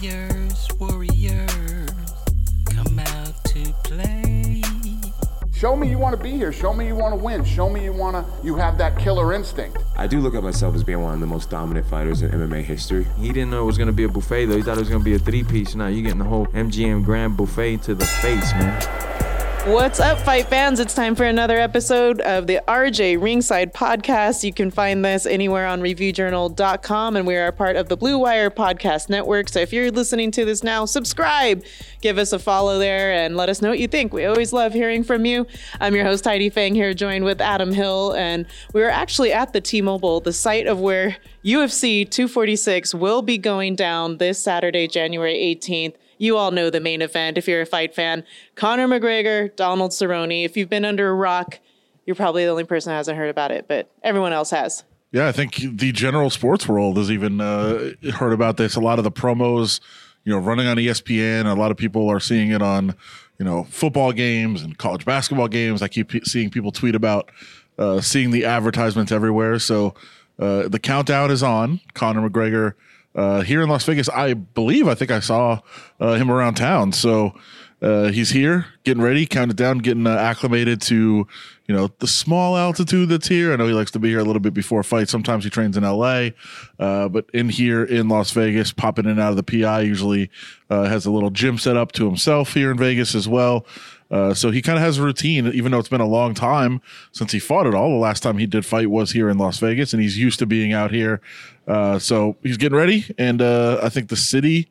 Warriors, warriors, come out to play. Show me you want to be here. Show me you want to win. Show me you want to. You have that killer instinct. I do look at myself as being one of the most dominant fighters in MMA history. He didn't know it was gonna be a buffet though. He thought it was gonna be a three piece. Now you're getting the whole MGM Grand Buffet to the face, man. What's up, fight fans? It's time for another episode of the RJ Ringside Podcast. You can find this anywhere on reviewjournal.com, and we are part of the Blue Wire Podcast Network. So if you're listening to this now, subscribe, give us a follow there, and let us know what you think. We always love hearing from you. I'm your host, Heidi Fang, here joined with Adam Hill, and we're actually at the T Mobile, the site of where UFC 246 will be going down this Saturday, January 18th. You all know the main event if you're a fight fan. Conor McGregor, Donald Cerrone. If you've been under a rock, you're probably the only person who hasn't heard about it, but everyone else has. Yeah, I think the general sports world has even uh, heard about this. A lot of the promos, you know, running on ESPN. A lot of people are seeing it on, you know, football games and college basketball games. I keep seeing people tweet about uh, seeing the advertisements everywhere. So uh, the countdown is on. Conor McGregor uh, here in Las Vegas. I believe I think I saw uh, him around town. So uh, he's here, getting ready, counting down, getting uh, acclimated to you know the small altitude that's here. I know he likes to be here a little bit before fight. Sometimes he trains in L.A., uh, but in here in Las Vegas, popping in and out of the PI usually uh, has a little gym set up to himself here in Vegas as well. Uh, so he kind of has a routine, even though it's been a long time since he fought at all. The last time he did fight was here in Las Vegas, and he's used to being out here. Uh, so he's getting ready, and uh, I think the city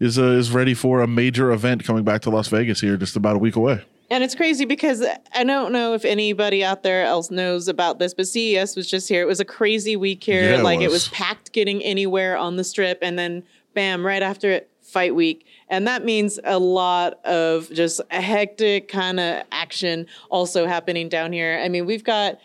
is uh, is ready for a major event coming back to Las Vegas here, just about a week away. And it's crazy because I don't know if anybody out there else knows about this, but CES was just here. It was a crazy week here. Yeah, it like it was. was packed getting anywhere on the strip, and then bam, right after it, fight week. And that means a lot of just a hectic kind of action also happening down here. I mean, we've got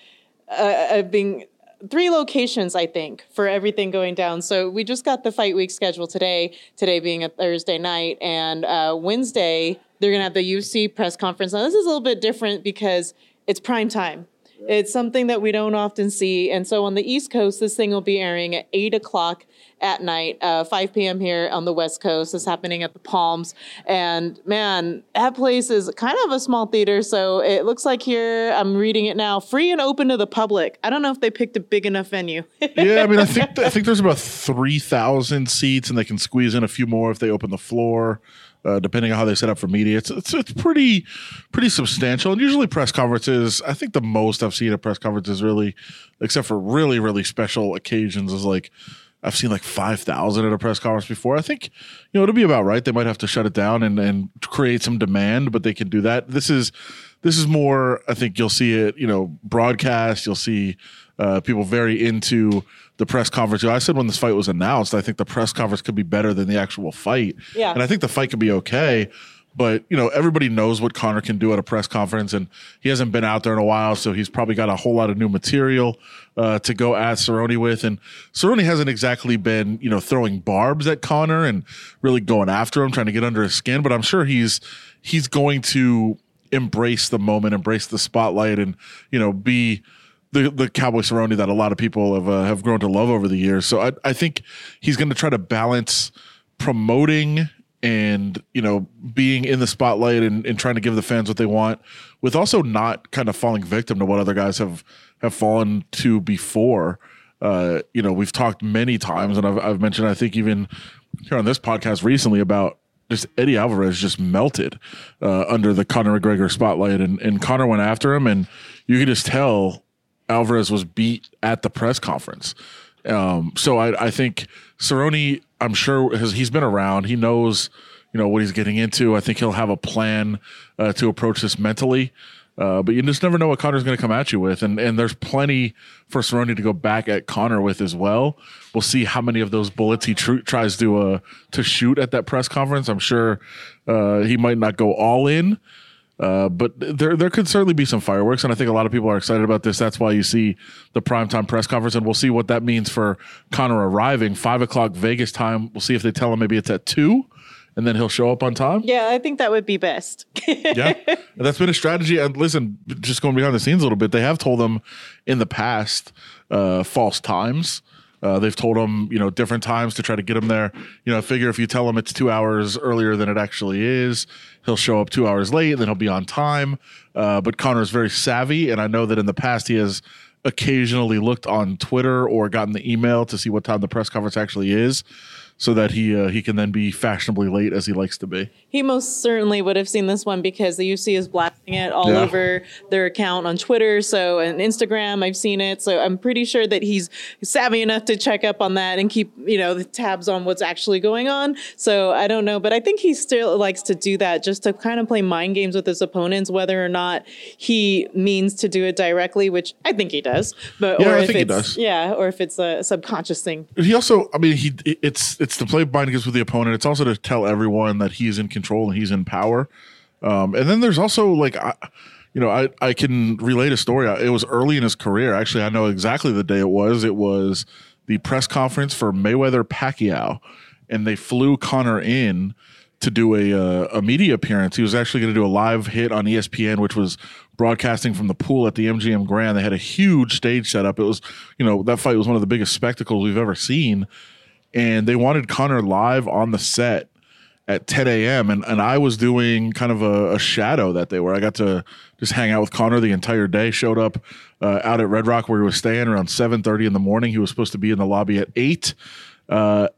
uh, uh, being three locations, I think, for everything going down. So we just got the fight week schedule today, today being a Thursday night, and uh, Wednesday they're gonna have the UFC press conference. Now this is a little bit different because it's prime time. It's something that we don't often see, and so on the East Coast, this thing will be airing at eight o'clock at night, uh, 5 p.m. here on the West Coast. It's happening at the Palms. And man, that place is kind of a small theater. So it looks like here, I'm reading it now, free and open to the public. I don't know if they picked a big enough venue. yeah, I mean, I think I think there's about three thousand seats, and they can squeeze in a few more if they open the floor, uh, depending on how they set up for media. It's, it's it's pretty pretty substantial, and usually press conferences. I think the most I've seen at press conferences, really, except for really really special occasions, is like. I've seen like 5,000 at a press conference before. I think, you know, it'll be about right. They might have to shut it down and, and create some demand, but they can do that. This is, this is more, I think you'll see it, you know, broadcast. You'll see uh, people very into the press conference. I said when this fight was announced, I think the press conference could be better than the actual fight. Yeah. And I think the fight could be okay. But you know, everybody knows what Conor can do at a press conference, and he hasn't been out there in a while, so he's probably got a whole lot of new material uh, to go at Cerrone with. And Cerrone hasn't exactly been, you know, throwing barbs at Conor and really going after him, trying to get under his skin. But I'm sure he's he's going to embrace the moment, embrace the spotlight, and you know, be the the Cowboy Cerrone that a lot of people have uh, have grown to love over the years. So I I think he's going to try to balance promoting and you know being in the spotlight and, and trying to give the fans what they want with also not kind of falling victim to what other guys have have fallen to before uh you know we've talked many times and I've, I've mentioned i think even here on this podcast recently about just Eddie Alvarez just melted uh, under the Conor McGregor spotlight, and and Conor went after him, and you could just tell Alvarez was beat at the press conference. Um, so I, I think Cerrone, I'm sure has, he's been around. He knows, you know, what he's getting into. I think he'll have a plan uh, to approach this mentally. Uh, but you just never know what Conor's going to come at you with, and and there's plenty for Cerrone to go back at Conor with as well. We'll see how many of those bullets he tr- tries to uh to shoot at that press conference. I'm sure uh, he might not go all in, uh, but there there could certainly be some fireworks, and I think a lot of people are excited about this. That's why you see the primetime press conference, and we'll see what that means for Conor arriving five o'clock Vegas time. We'll see if they tell him maybe it's at two, and then he'll show up on time. yeah, I think that would be best. yeah, that's been a strategy. And listen, just going behind the scenes a little bit, they have told them in the past uh, false times. Uh, they've told him, you know, different times to try to get him there. You know, figure if you tell him it's two hours earlier than it actually is, he'll show up two hours late, and then he'll be on time. Uh, but Conor is very savvy, and I know that in the past he has occasionally looked on Twitter or gotten the email to see what time the press conference actually is, so that he uh, he can then be fashionably late as he likes to be. He most certainly would have seen this one because the UFC is blasting it all Yeah. over their account on Twitter, so and Instagram. I've seen it, so I'm pretty sure that he's savvy enough to check up on that and keep you know the tabs on what's actually going on. So I don't know, but I think he still likes to do that just to kind of play mind games with his opponents, whether or not he means to do it directly, which I think he does. But Yeah, or I if think he it's does. yeah, or if it's a subconscious thing. he also i mean he it's it's to play mind games with the opponent it's also to tell everyone that he's in control and he's in power um and then there's also like I, you know i i can relate a story it was early in his career actually i know exactly the day it was it was the press conference for mayweather pacquiao and they flew conor in to do a uh, a media appearance. He was actually going to do a live hit on ESPN, which was broadcasting from the pool at the MGM Grand. They had a huge stage set up. It was, you know, that fight was one of the biggest spectacles we've ever seen, and they wanted Conor live on the set at 10 a.m. and and I was doing kind of a, a shadow that day where I got to just hang out with Conor the entire day. Showed up uh, out at Red Rock where he was staying around 7:30 in the morning. He was supposed to be in the lobby at eight. Uh,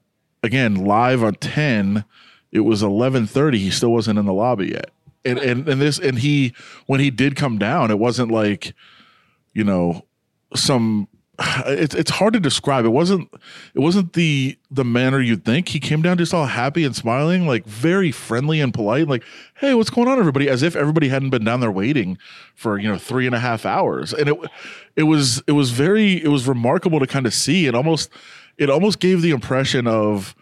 again, live on 10. It was 11:30. He still wasn't in the lobby yet. And and and this and he when he did come down, it wasn't like you know some it's it's hard to describe. It wasn't it wasn't the the manner you'd think. He came down just all happy and smiling, like very friendly and polite, like, hey, what's going on, everybody? As if everybody hadn't been down there waiting for, you know, three and a half hours. And it it was it was very it was remarkable to kind of see. It almost it almost gave the impression of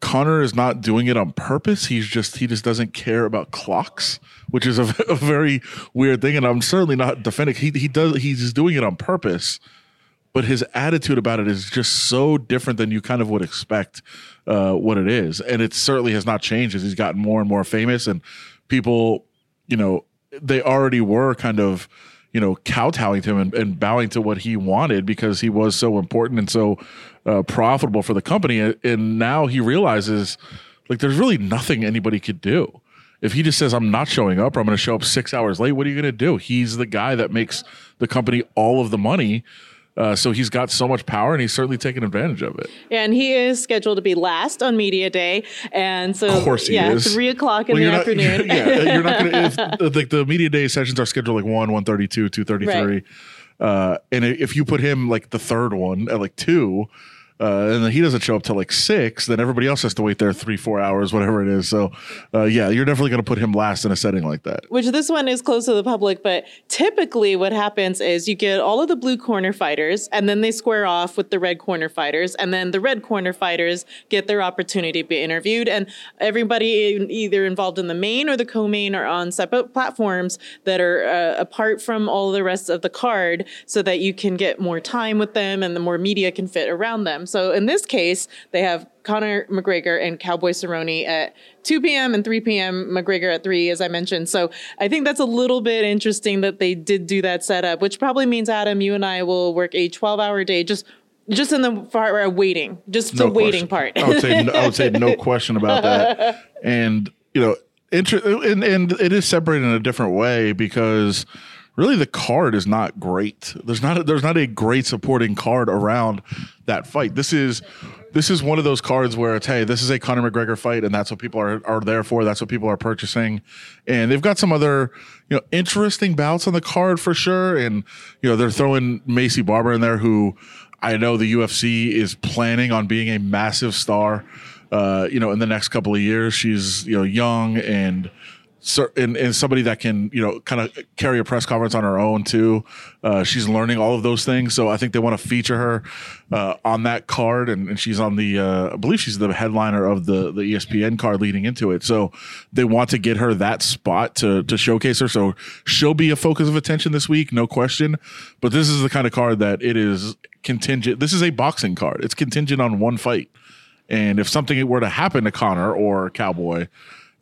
Conor is not doing it on purpose. He's just he just doesn't care about clocks, which is a, a very weird thing. And I'm certainly not defending. He he does he's doing it on purpose, but his attitude about it is just so different than you kind of would expect uh, what it is. And it certainly has not changed as he's gotten more and more famous. And people, you know, they already were kind of you know kowtowing to him and, and bowing to what he wanted because he was so important and so uh, profitable for the company. And now he realizes like there's really nothing anybody could do. If he just says I'm not showing up or I'm going to show up six hours late, what are you going to do? He's the guy that makes the company all of the money. Uh, so he's got so much power, and he's certainly taken advantage of it. And he is scheduled to be last on media day, and so Of course he yeah, is. three o'clock in Well, the not- afternoon. yeah, you're not gonna. If, like the media day sessions are scheduled like one, one thirty two, two thirty three, uh, and if you put him like the third one at like two, uh, and he doesn't show up till like six, then everybody else has to wait there three, four hours, whatever it is. So, uh, yeah, you're definitely going to put him last in a setting like that. which this one is close to the public, but typically what happens is you get all of the blue corner fighters and then they square off with the red corner fighters and then the red corner fighters get their opportunity to be interviewed and everybody in- either involved in the main or the co-main are on separate platforms that are uh, apart from all the rest of the card so that you can get more time with them and the more media can fit around them. Um, so in this case, they have Conor McGregor and Cowboy Cerrone at 2 p.m. and 3 p.m. McGregor at 3, as I mentioned. So I think that's a little bit interesting that they did do that setup, which probably means, Adam, you and I will work a 12 hour day just just in the part where I'm waiting, just the waiting question. part. I would say no, I would say no question about that. And you know, inter- and and it is separated in a different way because really the card is not great. There's not a, there's not a great supporting card around that fight. This is this is one of those cards where it's hey, this is a Conor McGregor fight, and that's what people are are there for. That's what people are purchasing, and they've got some other you know interesting bouts on the card for sure. And you know they're throwing Maycee Barber in there, who I know the UFC is planning on being a massive star. Uh, you know, in the next couple of years, she's you know young and and, and somebody that can you know kind of carry a press conference on her own too. Uh, she's learning all of those things, so I think they want to feature her uh, on that card, and, and she's on the uh, I believe she's the headliner of the the ESPN card leading into it. So they want to get her that spot to to showcase her. So she'll be a focus of attention this week, no question. But this is the kind of card that it is contingent. This is a boxing card. It's contingent on one fight. And if something were to happen to Conor or Cowboy,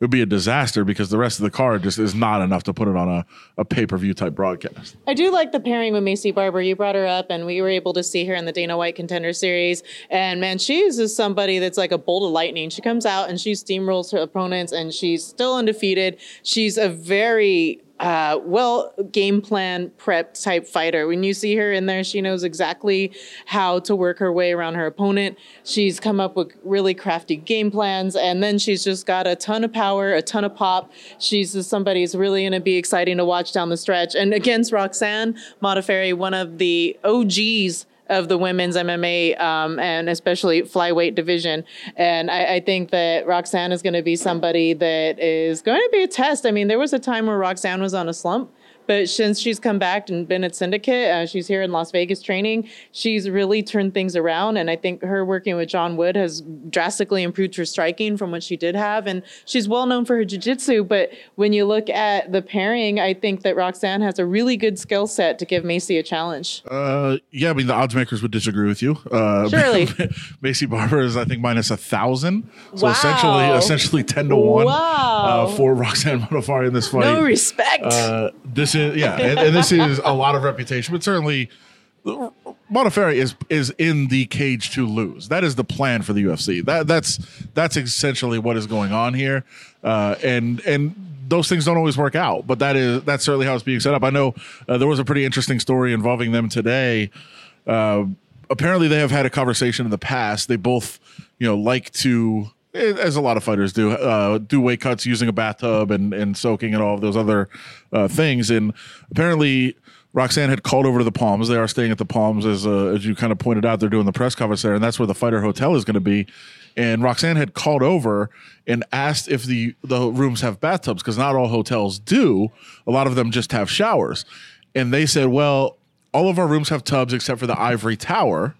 would be a disaster because the rest of the card just is not enough to put it on a, a pay per view type broadcast. I do like the pairing with Maycee Barber. You brought her up, and we were able to see her in the Dana White Contender Series. And man, she is just somebody that's like a bolt of lightning. She comes out and she steamrolls her opponents, and she's still undefeated. She's a very uh, well game plan prep type fighter. When you see her in there, she knows exactly how to work her way around her opponent. She's come up with really crafty game plans, and then she's just got a ton of power, a ton of pop. She's just somebody who's really going to be exciting to watch down the stretch. And against Roxanne Modafferi, one of the OGs of the women's MMA um, and especially flyweight division. And I, I think that Roxanne is going to be somebody that is going to be a test. I mean, there was a time where Roxanne was on a slump. But since she's come back and been at Syndicate, uh, she's here in Las Vegas training. She's really turned things around, and I think her working with John Wood has drastically improved her striking from what she did have. And she's well known for her jiu-jitsu. But when you look at the pairing, I think that Roxanne has a really good skill set to give Maycee a challenge. Uh, yeah, I mean the odds makers would disagree with you. Uh, Surely. Maycee Barber is I think minus a thousand, so Wow. essentially essentially ten to one Wow. Uh, for Roxanne Modafferi in this fight. No respect. Uh, this is yeah, and, and this is a lot of reputation, but certainly Modafferi is is in the cage to lose. That is the plan for the UFC. That that's that's essentially what is going on here, uh, and and those things don't always work out, but that is that's certainly how it's being set up. I know uh, there was a pretty interesting story involving them today. Uh, apparently, they have had a conversation in the past. They both, you know, like to as a lot of fighters do, uh, do weight cuts using a bathtub and, and soaking and all of those other uh, things. And apparently, Roxanne had called over to the Palms. They are staying at the Palms, as uh, as you kind of pointed out. They're doing the press conference there, and that's where the fighter hotel is going to be. And Roxanne had called over and asked if the the rooms have bathtubs because not all hotels do. A lot of them just have showers. And they said, well, all of our rooms have tubs except for the Ivory Tower.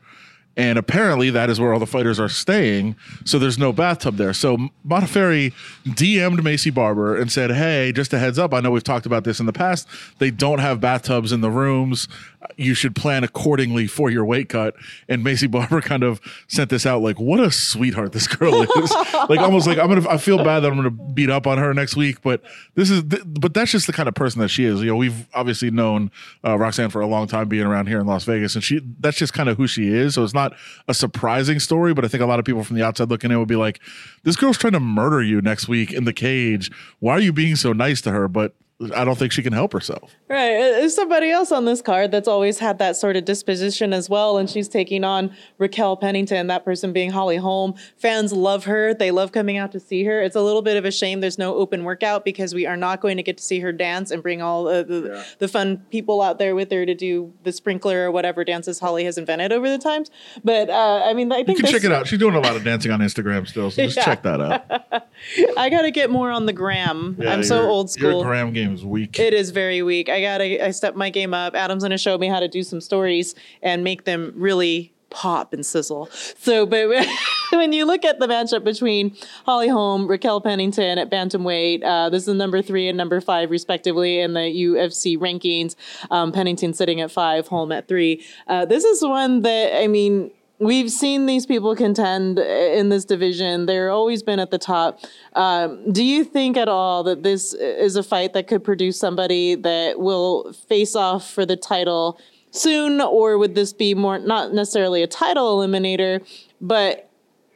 And apparently that is where all the fighters are staying. So there's no bathtub there. So Modafferi DM'd Maycee Barber and said, Hey, just a heads up. I know we've talked about this in the past. They don't have bathtubs in the rooms. You should plan accordingly for your weight cut. And Maycee Barber kind of sent this out like, what a sweetheart this girl is. like almost like I'm gonna I feel bad that I'm gonna beat up on her next week, but this is th- but that's just the kind of person that she is. You know, we've obviously known uh, Roxanne for a long time being around here in Las Vegas, and she that's just kind of who she is. So it's not a surprising story, but I think a lot of people from the outside looking in would be like, This girl's trying to murder you next week in the cage. Why are you being so nice to her? But I don't think she can help herself. Right. Uh, There's somebody else on this card that's always had that sort of disposition as well. And she's taking on Raquel Pennington, that person being Holly Holm. Fans love her. They love coming out to see her. It's a little bit of a shame there's no open workout because we are not going to get to see her dance and bring all uh, the, the fun people out there with her to do the sprinkler or whatever dances Holly has invented over the times. But uh, I mean, I think You can this- check it out. She's doing a lot of dancing on Instagram still, so just Yeah. check that out. I got to get more on the gram. Yeah, I'm so old school. Your gram game is weak. It is very weak. I gotta I step my game up. Adam's gonna show me how to do some stories and make them really pop and sizzle. So, but when you look at the matchup between Holly Holm, Raquel Pennington at bantamweight, uh, this is number three and number five respectively in the UFC rankings. Um, Pennington sitting at five, Holm at three. Uh, this is one that I mean. We've seen these people contend in this division. They're always been at the top. Um, do you think at all that this is a fight that could produce somebody that will face off for the title soon, or would this be more not necessarily a title eliminator, but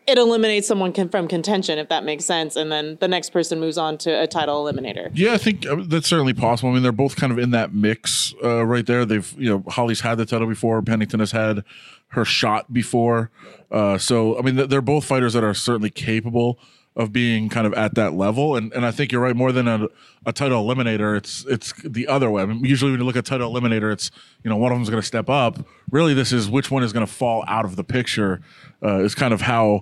it eliminates someone from contention, if that makes sense, and then the next person moves on to a title eliminator? Yeah, I think uh, that's certainly possible. I mean, they're both kind of in that mix uh, right there. They've, you know, Holly's had the title before. Pennington has had her shot before. Uh, so, I mean, they're both fighters that are certainly capable of being kind of at that level. And and I think you're right. More than a, a title eliminator, it's it's the other way. I mean, usually when you look at title eliminator, it's you know one of them's going to step up. Really, this is which one is going to fall out of the picture. Uh, is kind of how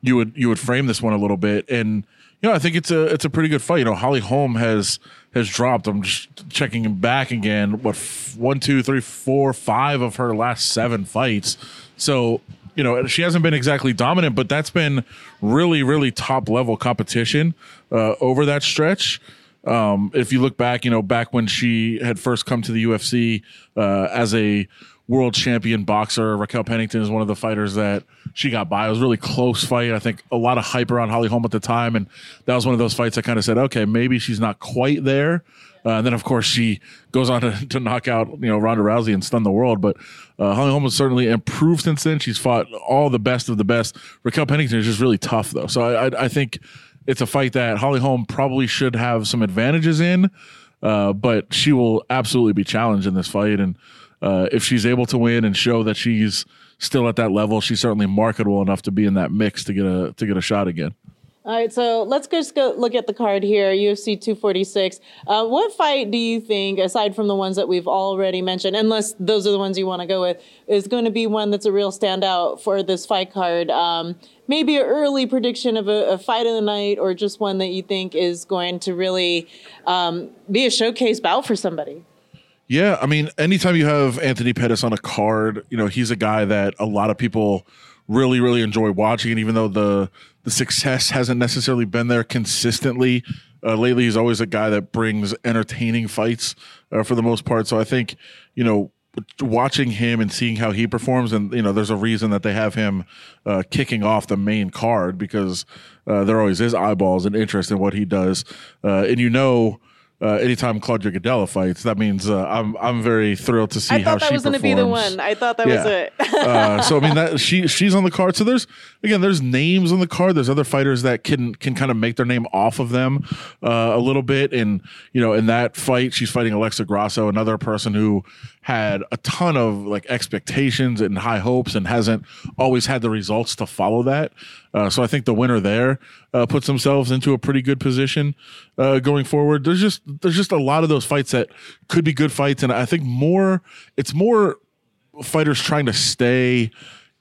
you would you would frame this one a little bit and you know I think it's a it's a pretty good fight you know Holly Holm has has dropped I'm just checking back again what f- one two three four five of her last seven fights so you know she hasn't been exactly dominant but that's been really really top level competition uh, over that stretch um, if you look back you know back when she had first come to the UFC uh, as a world champion boxer. Raquel Pennington is one of the fighters that she got by. It was really close fight. I think a lot of hype around Holly Holm at the time, and that was one of those fights I kind of said, okay, maybe she's not quite there. Uh, and then, of course, she goes on to, to knock out you know Ronda Rousey and stun the world. But uh, Holly Holm has certainly improved since then. She's fought all the best of the best. Raquel Pennington is just really tough, though. So I, I, I think it's a fight that Holly Holm probably should have some advantages in, uh, but she will absolutely be challenged in this fight. And uh, if she's able to win and show that she's still at that level, she's certainly marketable enough to be in that mix to get a to get a shot again. All right, so let's just go look at the card here, UFC 246. Uh, what fight do you think, aside from the ones that we've already mentioned, unless those are the ones you want to go with, is going to be one that's a real standout for this fight card? Um, maybe an early prediction of a, a, fight of the night, or just one that you think is going to really um, be a showcase bout for somebody. Yeah, I mean, anytime you have Anthony Pettis on a card, you know he's a guy that a lot of people really, really enjoy watching. And even though the the success hasn't necessarily been there consistently, uh, lately he's always a guy that brings entertaining fights uh, for the most part. So I think you know watching him and seeing how he performs and you know there's a reason that they have him uh, kicking off the main card because uh, there always is eyeballs and interest in what he does uh, and you know uh, anytime Claudia Gadelha fights, that means uh, I'm I'm very thrilled to see I how thought that she was going to be the one. I thought that Yeah. was it. uh, so I mean that she she's on the card. So there's again there's names on the card. There's other fighters that can can kind of make their name off of them uh, a little bit. And you know in that fight she's fighting Alexa Grasso, another person who had a ton of like expectations and high hopes and hasn't always had the results to follow that. Uh, so I think the winner there uh, puts themselves into a pretty good position uh, going forward. There's just there's just a lot of those fights that could be good fights, and I think more it's more fighters trying to stay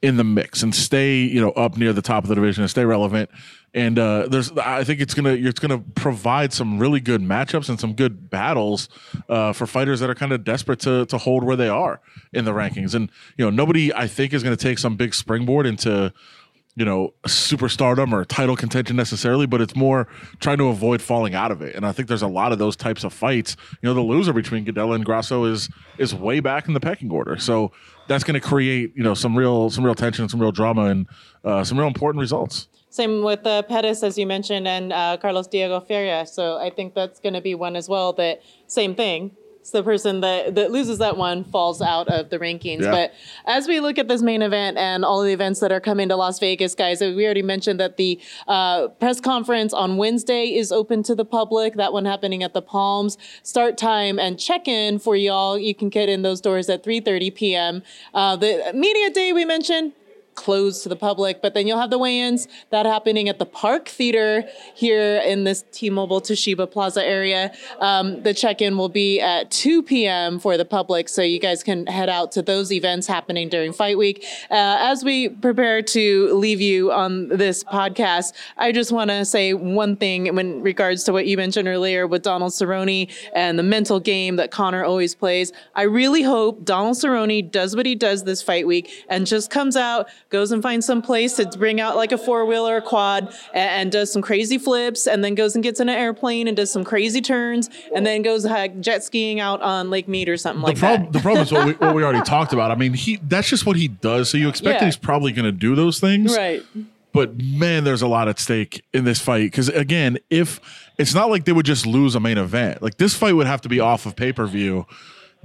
in the mix and stay you know up near the top of the division and stay relevant and uh there's i think it's gonna it's gonna provide some really good matchups and some good battles uh for fighters that are kind of desperate to to hold where they are in the rankings and you know nobody i think is gonna take some big springboard into you know, superstardom or title contention necessarily, but it's more trying to avoid falling out of it. And I think there's a lot of those types of fights. You know, the loser between Gadelha and Grasso is is way back in the pecking order. So that's going to create you know some real some real tension, some real drama, and uh, some real important results. Same with uh, Pettis, as you mentioned, and uh, Carlos Diego Ferreira. So I think that's going to be one as well. That same thing. It's the person that, that loses that one falls out of the rankings. Yeah. But as we look at this main event and all the events that are coming to Las Vegas, guys, we already mentioned that the uh, press conference on Wednesday is open to the public. That one happening at the Palms. Start time and check-in for y'all. You can get in those doors at 3:30 p.m. Uh, the media day we mentioned closed to the public. But then you'll have the weigh-ins that happening at the Park Theater here in this T-Mobile Toshiba Plaza area. Um, the check-in will be at 2 p.m. for the public, so you guys can head out to those events happening during Fight Week. Uh, as we prepare to leave you on this podcast, I just want to say one thing in regards to what you mentioned earlier with Donald Cerrone and the mental game that Conor always plays. I really hope Donald Cerrone does what he does this fight week and just comes out, goes and finds some place to bring out like a four wheeler quad and, and does some crazy flips and then goes and gets in an airplane and does some crazy turns and then goes uh, jet skiing out on Lake Mead or something like the problem, that. the problem is what we, what we already talked about. I mean, he that's just what he does. So you expect Yeah. that he's probably going to do those things, Right. But man, there's a lot at stake in this fight because again, if it's not like they would just lose a main event, like this fight would have to be off of pay per view.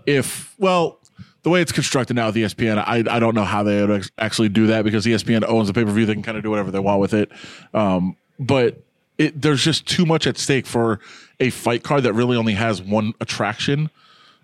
If well, the way it's constructed now with ESPN, I I don't know how they would actually do that because ESPN owns the pay per view. They can kind of do whatever they want with it. Um, but it, there's just too much at stake for a fight card that really only has one attraction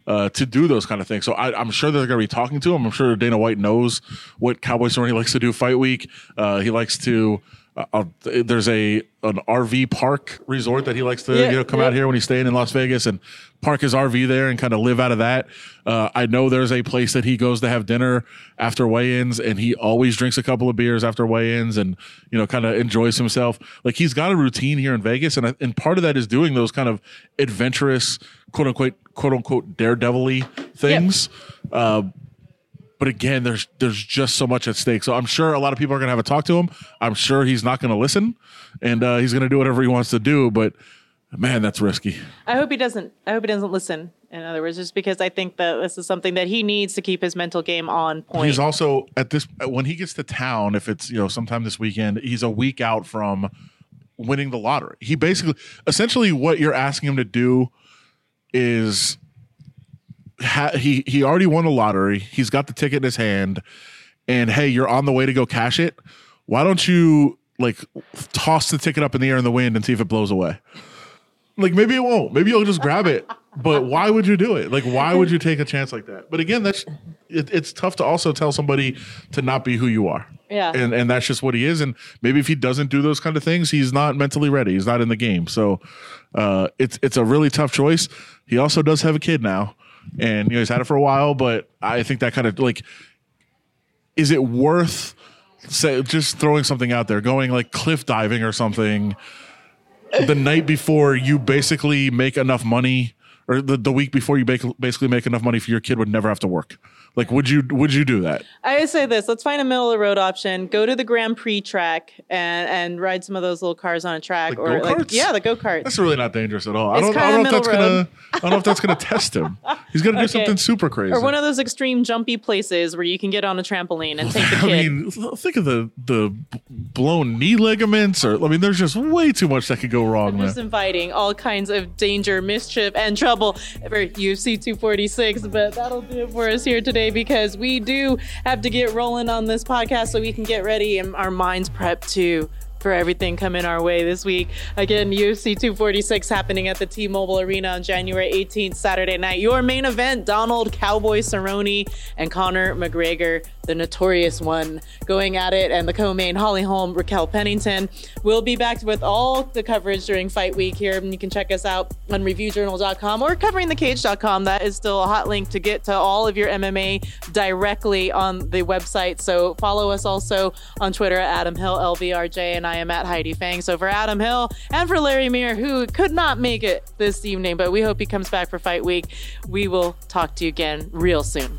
uh, to do those kind of things. So I, I'm sure they're going to be talking to him. I'm sure Dana White knows what Cowboy Cerrone likes to do fight week. Uh, he likes to. Uh, uh, there's a an RV park resort that he likes to Yeah, you know come yeah. out here when he's staying in Las Vegas and park his RV there and kind of live out of that. Uh, I know there's a place that he goes to have dinner after weigh-ins and he always drinks a couple of beers after weigh-ins and you know kind of enjoys himself. Like he's got a routine here in Vegas and I- and part of that is doing those kind of adventurous quote unquote quote unquote daredevil-y things. Uh, but again, there's there's just so much at stake. So I'm sure a lot of people are gonna have a talk to him. I'm sure he's not gonna listen, and uh, he's gonna do whatever he wants to do. But Man, that's risky. I hope he doesn't. I hope he doesn't listen. In other words, just because I think that this is something that he needs to keep his mental game on point. He's also at this when he gets to town. If it's you know sometime this weekend, he's a week out from winning the lottery. He basically, essentially, what you're asking him to do is ha- he he already won the lottery. He's got the ticket in his hand, and hey, you're on the way to go cash it. Why don't you like toss the ticket up in the air in the wind and see if it blows away? Like maybe it won't. Maybe you'll just grab it. But why would you do it? Like why would you take a chance like that? But again, that's it, it's tough to also tell somebody to not be who you are. Yeah. And and that's just what he is. And maybe if he doesn't do those kind of things, he's not mentally ready. He's not in the game. So uh, it's it's a really tough choice. He also does have a kid now, and you know he's had it for a while. But I think that kind of like, is it worth say just throwing something out there, going like cliff diving or something? the night before you basically make enough money or the, the week before you bake, basically make enough money for your kid would never have to work like would you would you do that I would say this: let's find a middle of the road option. Go to the Grand Prix track and and ride some of those little cars on a track, Like or like yeah, the go karts. that's really not dangerous at all i don't, I don't know if that's middle gonna i don't know if that's gonna test him he's gonna do Okay. something super crazy Or one of those extreme jumpy places where you can get on a trampoline and take the I mean, think of the the blown knee ligaments, or I mean, there's just way too much that could go wrong. I'm Man. just inviting all kinds of danger, mischief, and trouble for UFC 246. But that'll do it for us here today because we do have to get rolling on this podcast so we can get ready and our minds prepped too for everything coming our way this week. Again, UFC 246 happening at the T-Mobile Arena on January 18th, Saturday night. Your main event, Donald Cowboy Cerrone and Conor McGregor, the notorious one, going at it, and the co-main Holly Holm, Raquel Pennington. We'll be back with all the coverage during Fight Week here, and you can check us out on ReviewJournal.com or CoveringTheCage.com. That is still a hot link to get to all of your MMA directly on the website. So follow us also on Twitter at Adam Hill LVRJ, and I am at Heidi Fang. So for Adam Hill and for Larry Meir, who could not make it this evening, but we hope he comes back for Fight Week. We will talk to you again real soon.